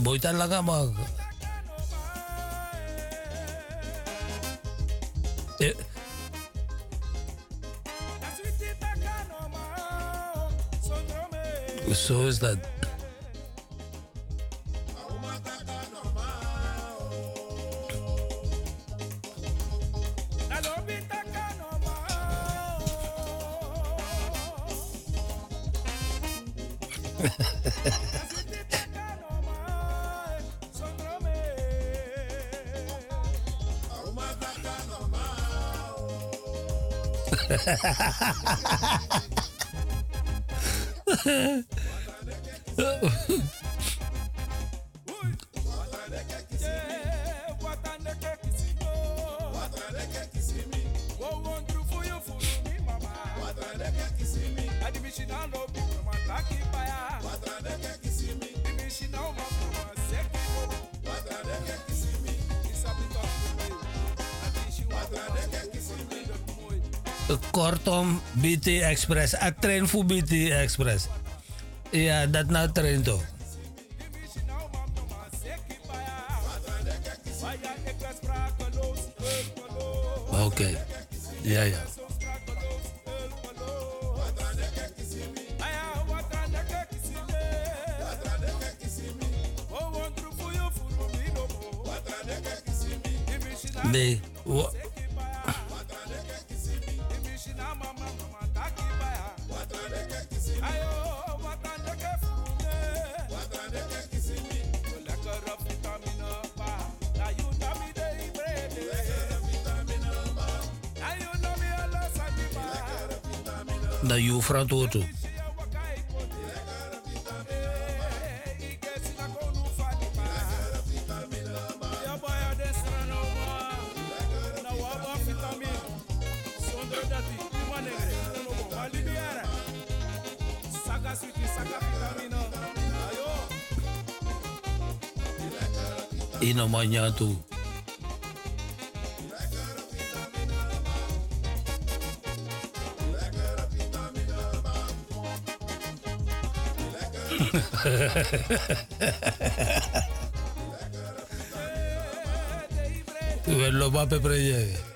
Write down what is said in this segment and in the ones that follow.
Boita mag. Eh. Zo is dat. ha ha ha ha Kortom, BT Express. A trein voor BT Express. Ja, dat nou trein toch? Da you frantoto. Ino manhã tu. Lo va a pepreye.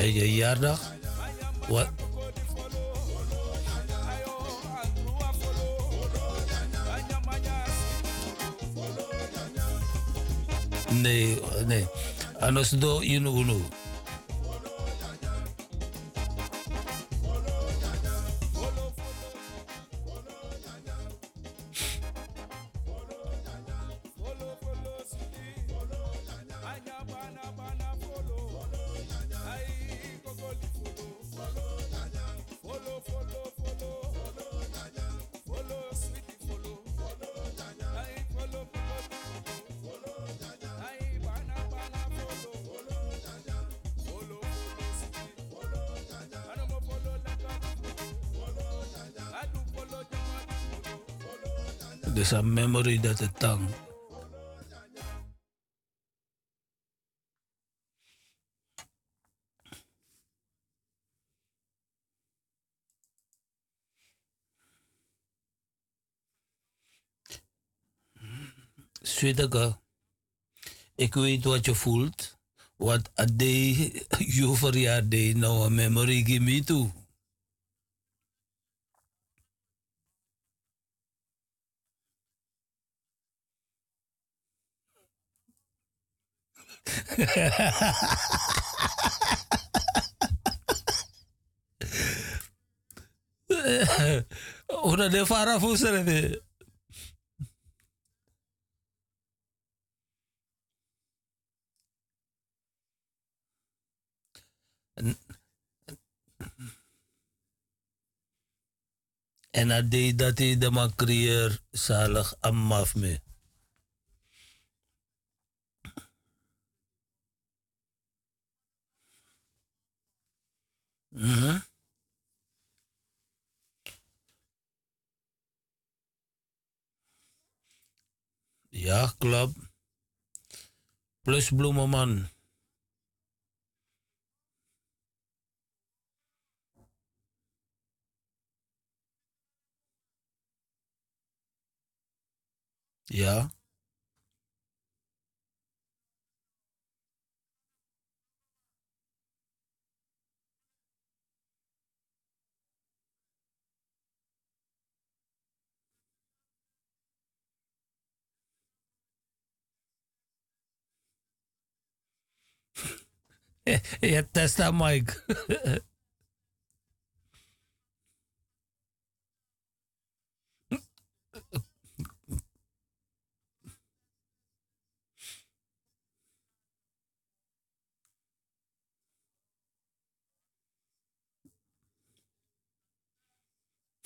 Hey, je ano sudo inu unu. There's a memory that the tongue. Sweetige, ik weet wat je voelt. Wat a day, you verjaardag, nou een memory give me too. Udah de Farah Fuser ini. En dat deed dat hij de man creëer zalig amaf mee. Mhm. Ja, klopt. Plus bloemenman. Ja. ja, testa Mike.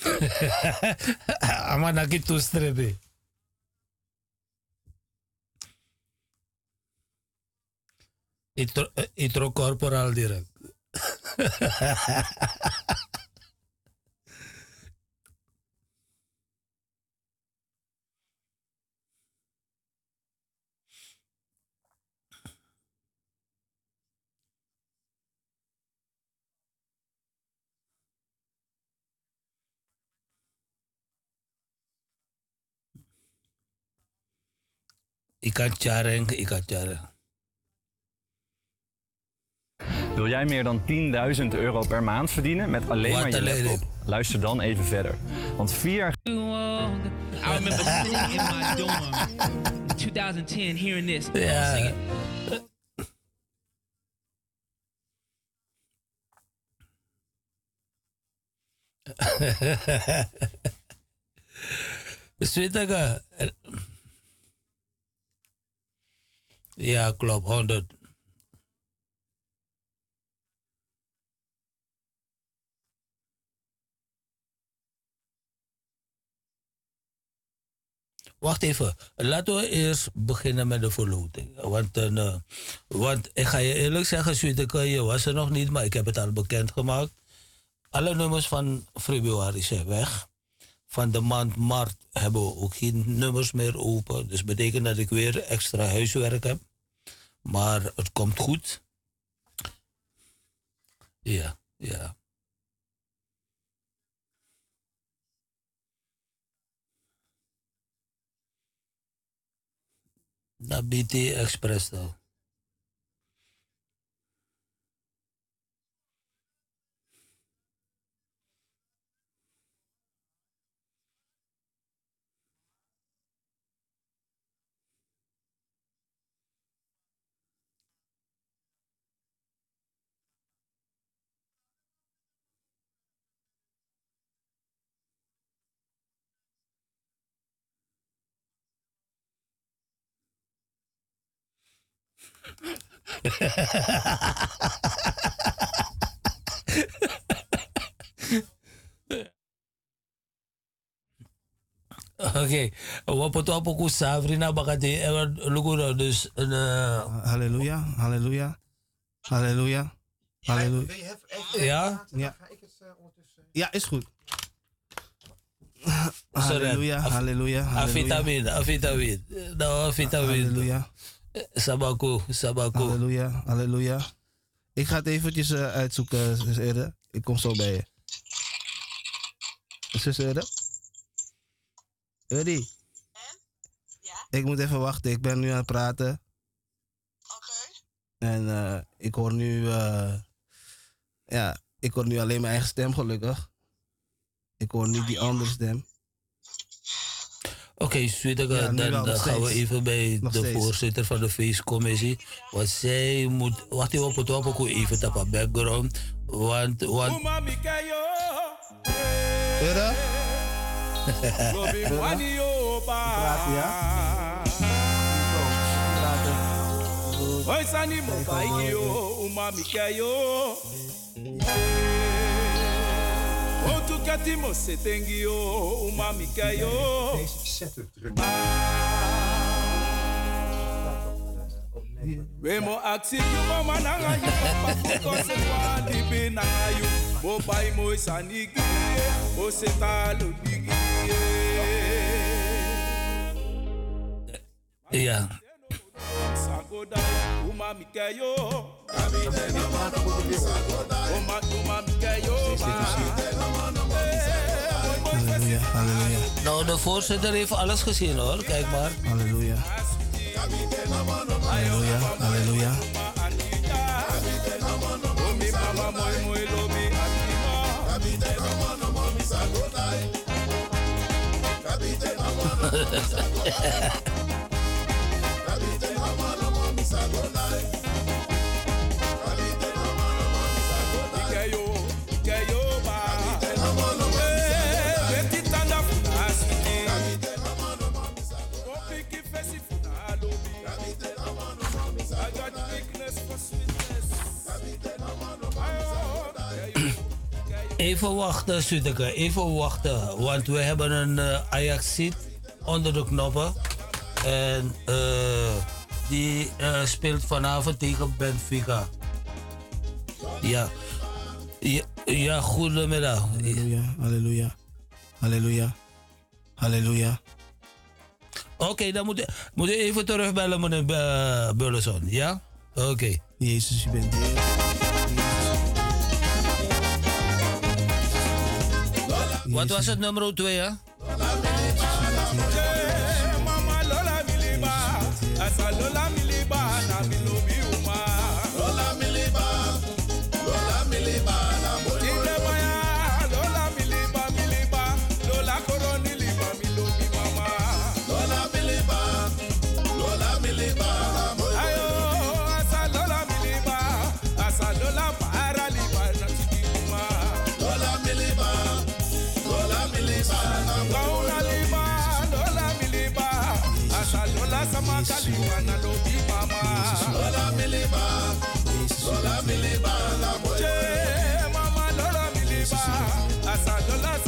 Aman aqui tu estrebe. Itro, korporal direct. ikan careng ikan careng Wil jij meer dan 10.000 euro per maand verdienen met alleen maar je laptop? Luister dan even verder. Want vier jaar... I remember sitting in my dorm in 2010 hearing this. Yeah. Ja, klopt, 100. Wacht even, laten we eerst beginnen met de verloting. Want, uh, want ik ga je eerlijk zeggen, Suiteke, je was er nog niet, maar ik heb het al bekendgemaakt. Alle nummers van februari zijn weg. Van de maand maart hebben we ook geen nummers meer open. Dus betekent dat ik weer extra huiswerk heb. Maar het komt goed. Ja, ja. Na BT Express though. Oké, wat apa ku Sabrina baka di ewan lugu dus Halleluja, halleluja, halleluja, halleluja. Ja? Ja. Ja, is goed. Halleluja, halleluja, halleluja. Afitamin, afitamin. Nou, afitamin. Halleluja. Sabaku, Sabaku. Halleluja, halleluja. Ik ga het eventjes uh, uitzoeken, zus Ede. Ik kom zo bij je. Zus Ede? Edi? Ja? Ik moet even wachten, ik ben nu aan het praten. Oké. En uh, ik hoor nu... Uh, ja, ik hoor nu alleen mijn eigen stem gelukkig. Ik hoor niet die andere stem. Oké, okay, dan, dan gaan we even bij de voorzitter van de feestcommissie. Want zij moet. Wacht even op het op, ook even op background. Want. want Era? Praat ja? Oi, Sani, Mokaio, Umami Kayo. otukati mosetengi yo umamika yo wemo aksi yumo mananga yo pakukose kwa libe nanga yo bobai mo sanigi osetalo digi Ja. Uma mikeyo. Uma uma mikeyo. Halleluja, halleluja. Nou, de voorzitter heeft alles gezien hoor, kijk maar. Halleluja. Halleluja, halleluja. Even wachten, Sudeke, even wachten. Want we hebben een uh, Ajax-seat onder de knoppen. En uh, die uh, speelt vanavond tegen Benfica. Ja. Ja, ja goedemiddag. Halleluja, halleluja. Halleluja. Halleluja. Oké, okay, dan moet, moet je even terugbellen, meneer Bulleson. Ja? Oké. Okay. Jezus, je bent Wat was het nummer 2, hè? Lola Miliba, Lola Miliba, na Moye. Mama Lola Miliba, Asa Lola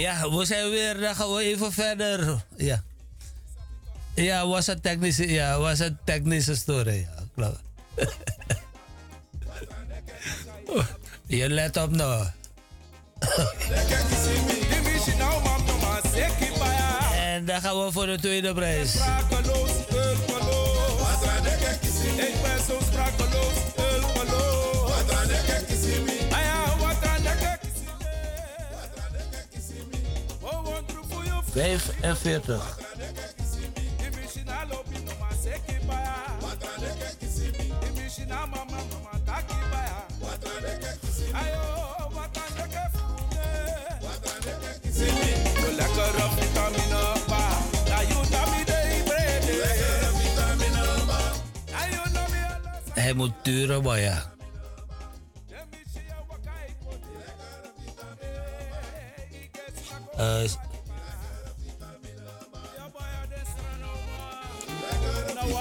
Ja, we zijn weer, dan gaan we even verder. Ja. Ja, was een technische, ja, was een technische story. Ja, klopt. Je let op nou. En dan gaan we voor de tweede prijs. Ik ben zo sprakeloos, 45. Hij moet duren, maar ja. Eh,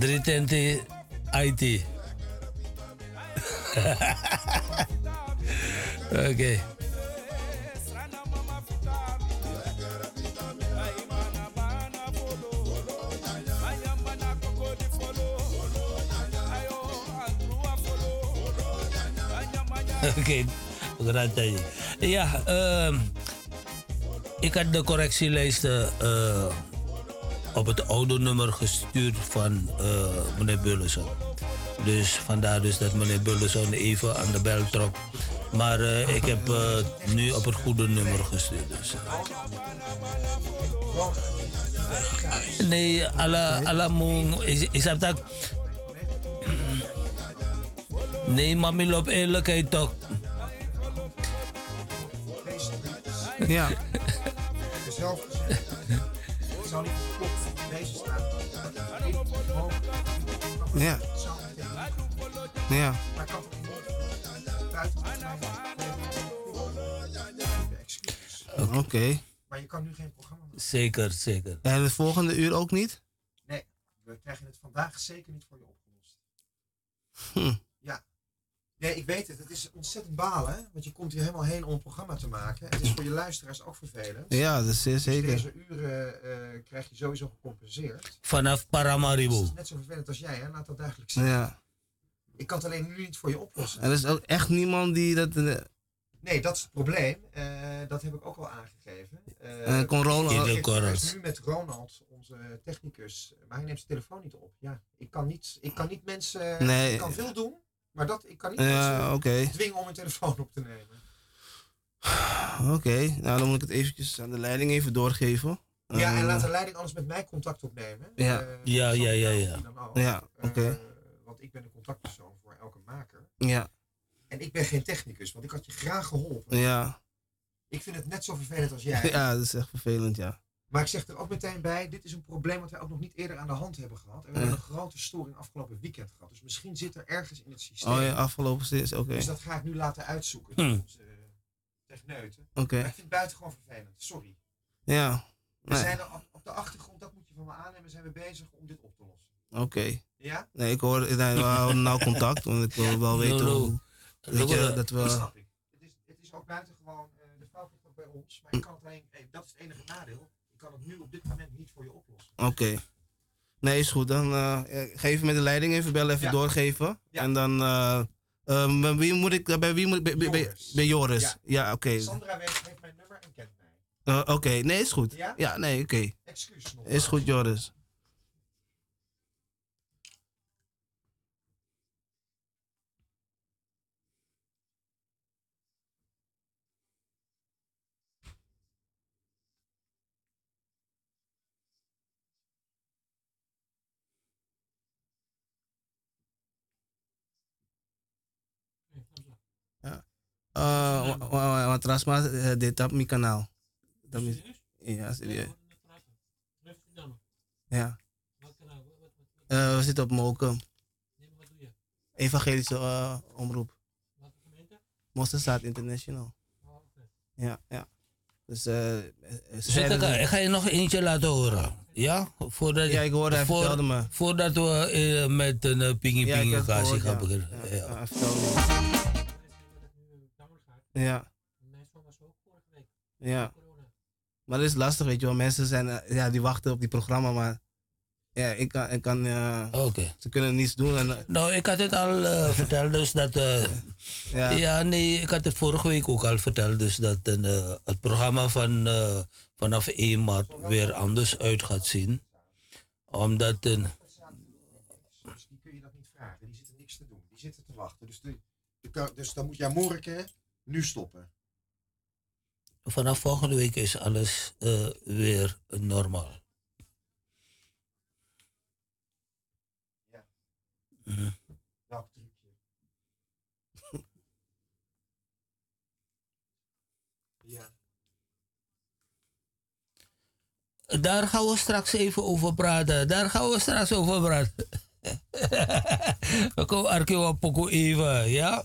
dari TNT IT. Oke. okay. Oke, okay. aja. Iya, uh, ik had de correctielijsten uh, op het oude nummer gestuurd van uh, meneer Bullenson. Dus vandaar dus dat meneer Bullenson even aan de bel trok. Maar uh, ik heb nu op het goede nummer gestuurd. Dus. Nee, alla, alla mong. Ik heb dat. Nee, mami loopt eerlijkheid toch. Ja. Zelf Ja. Ja. Oké. Okay. Maar je kan nu geen programma maken. Zeker, zeker. En het volgende uur ook niet? Nee, we krijgen het vandaag zeker niet voor je opgelost. Hm. Ja. Nee, ik weet het. Het is ontzettend balen, want je komt hier helemaal heen om een programma te maken. Het is voor je luisteraars ook vervelend. Ja, dat is zeer zeker. Dus deze uren uh, krijg je sowieso gecompenseerd. Vanaf Paramaribo. Het is net zo vervelend als jij, hè? laat dat duidelijk zien. Ja. Ik kan het alleen nu niet voor je oplossen. En er is ook echt niemand die dat... Nee, dat is het probleem. Uh, dat heb ik ook al aangegeven. Uh, en kon Ronald... Ik nu met Ronald, onze technicus, maar hij neemt zijn telefoon niet op. Ja, ik kan niet, ik kan niet mensen... Nee. Ik kan veel doen, maar dat, ik kan niet ja, mensen okay. dwingen om een telefoon op te nemen. Oké, okay. nou dan moet ik het eventjes aan de leiding even doorgeven. Ja, en laat de leiding anders met mij contact opnemen. Ja, uh, ja, ja, ja. Ja, ja oké. Okay. want ik ben de contactpersoon voor elke maker. Ja. En ik ben geen technicus, want ik had je graag geholpen. Ja. Ik vind het net zo vervelend als jij. Ja, dat is echt vervelend, ja. Maar ik zeg er ook meteen bij, dit is een probleem wat wij ook nog niet eerder aan de hand hebben gehad. En we hebben een grote storing afgelopen weekend gehad. Dus misschien zit er ergens in het systeem. Oh ja, afgelopen is oké. Okay. Dus dat ga ik nu laten uitzoeken. Hm. Onze techneuten. Oké. Okay. Maar ik vind het buitengewoon vervelend, sorry. Ja. We nee. zijn er op, op, de achtergrond, dat moet je van me aannemen, zijn we bezig om dit op te lossen. Oké. Okay. Ja? Nee, ik hoor, nee, we houden nou contact, want ik wil wel weten no, no. hoe... Weet je, dat we... Dat snap ik. Het is, het is ook buitengewoon, uh, de fout ligt ook bij ons, maar ik kan het alleen, hey, dat is het enige nadeel. Ik kan het nu op dit moment niet voor je oplossen. Oké. Okay. Nee, is goed. Dan uh, ga even met de leiding even bellen, even ja. doorgeven. Ja. En dan, uh, uh, wie moet ik, bij wie moet ik, bij, bij, Joris. bij Joris. Ja, ja oké. Okay. Sandra weet, heeft mijn nummer en kent mij. oké, okay. nee, is goed. Ja, ja nee, oké. Excuus nog. Is goed, Joris. Uh, matras mas de tap mi kanaal. Dat is, ja, serieus. Ja. Uh, we zitten op Mokum. Evangelische uh, omroep. Mosterstaat International. Ja, ja. Dus, uh, Zit ik, ik ga je nog eentje laten horen. Ja? Voordat, ja, ik hoorde, hij voor, vertelde me. Voordat we uh, met een uh, pingy-pingy ja, gaan ja. beginnen. Ja, ja. hij vertelde me. Ja. Ja. Maar dat is lastig, weet je wel. Mensen zijn, uh, ja, die wachten op die programma, maar ja, ik kan, ik kan uh, okay. ze kunnen niets doen. En, uh, nou, ik had het al verteld, dus dat, ja. ja, nee, ik had het vorige week ook al verteld, dus dat het programma van, vanaf 1 maart weer anders uit gaat zien. Omdat een... Dus die kun je dat niet vragen, die zitten niks te doen, die zitten te wachten. Dus, de, de, dus dan moet jij morgen nu stoppen. Vanaf volgende week is alles uh, weer normaal. Ja. Mm. Welk trucje? ja. Daar gaan we straks even over praten. Daar gaan we straks over praten. we komen Arkeo even, ja?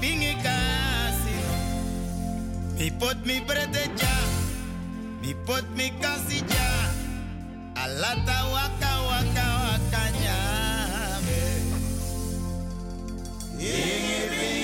pingi kasi. Mi pot mi brede ja, mi pot mi kasi ja. Alata waka waka waka nyame. Ingi pingi.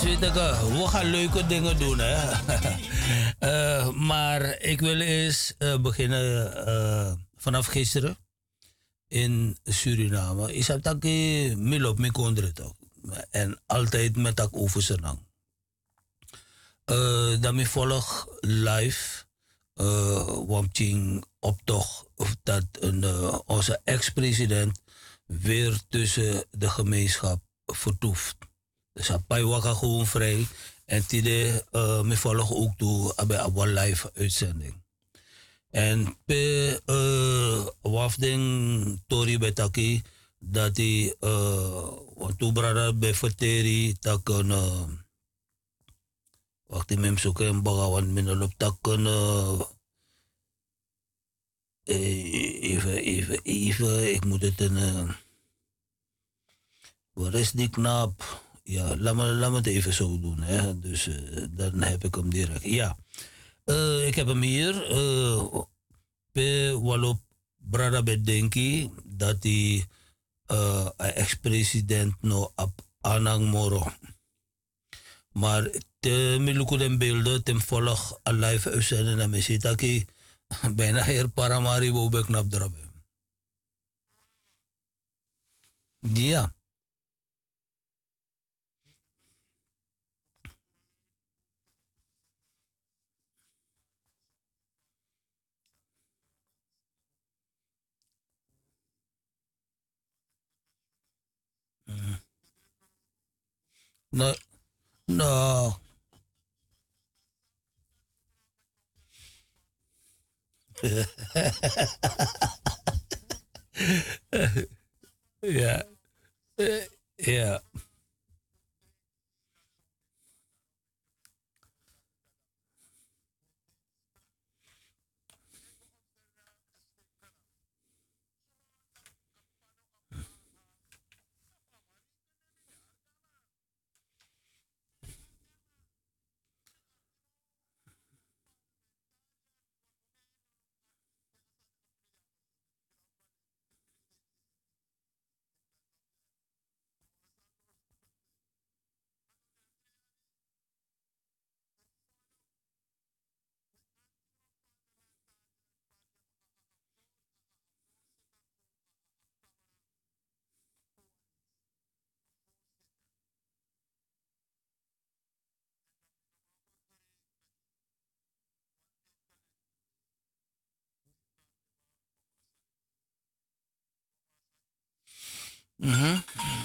We gaan leuke dingen doen. Uh, maar ik wil eerst uh, beginnen uh, vanaf gisteren in Suriname. Ik heb dat milop me toch. En altijd met dat over Senang. Uh, dan volg live. Wamching optocht dat onze ex-president weer tussen de gemeenschap vertoeft. Dus apai waka gewoon vrij. En tide uh, me volgen ook toe bij een live uitzending. En pe uh, wafding tori betaki dat die uh, want toe brada be verteri tak een uh, wacht die mem zoeken en bagawan minelop tak een uh, even, even, even, ik moet het een uh, waar is die knap? Ja, laat me, laat me het even zo doen. Hè. Dus uh, dan heb ik hem direct. Ja, uh, ik heb hem hier. Uh, pe walop brada bedenki dat die uh, ex-president no op anang moro. Maar te miluku den beelden, ten volg een live uitzending en me ziet dat bijna hier paramari wo be knap drabe. Ja. No. No. ja. Ja. Mm-hmm.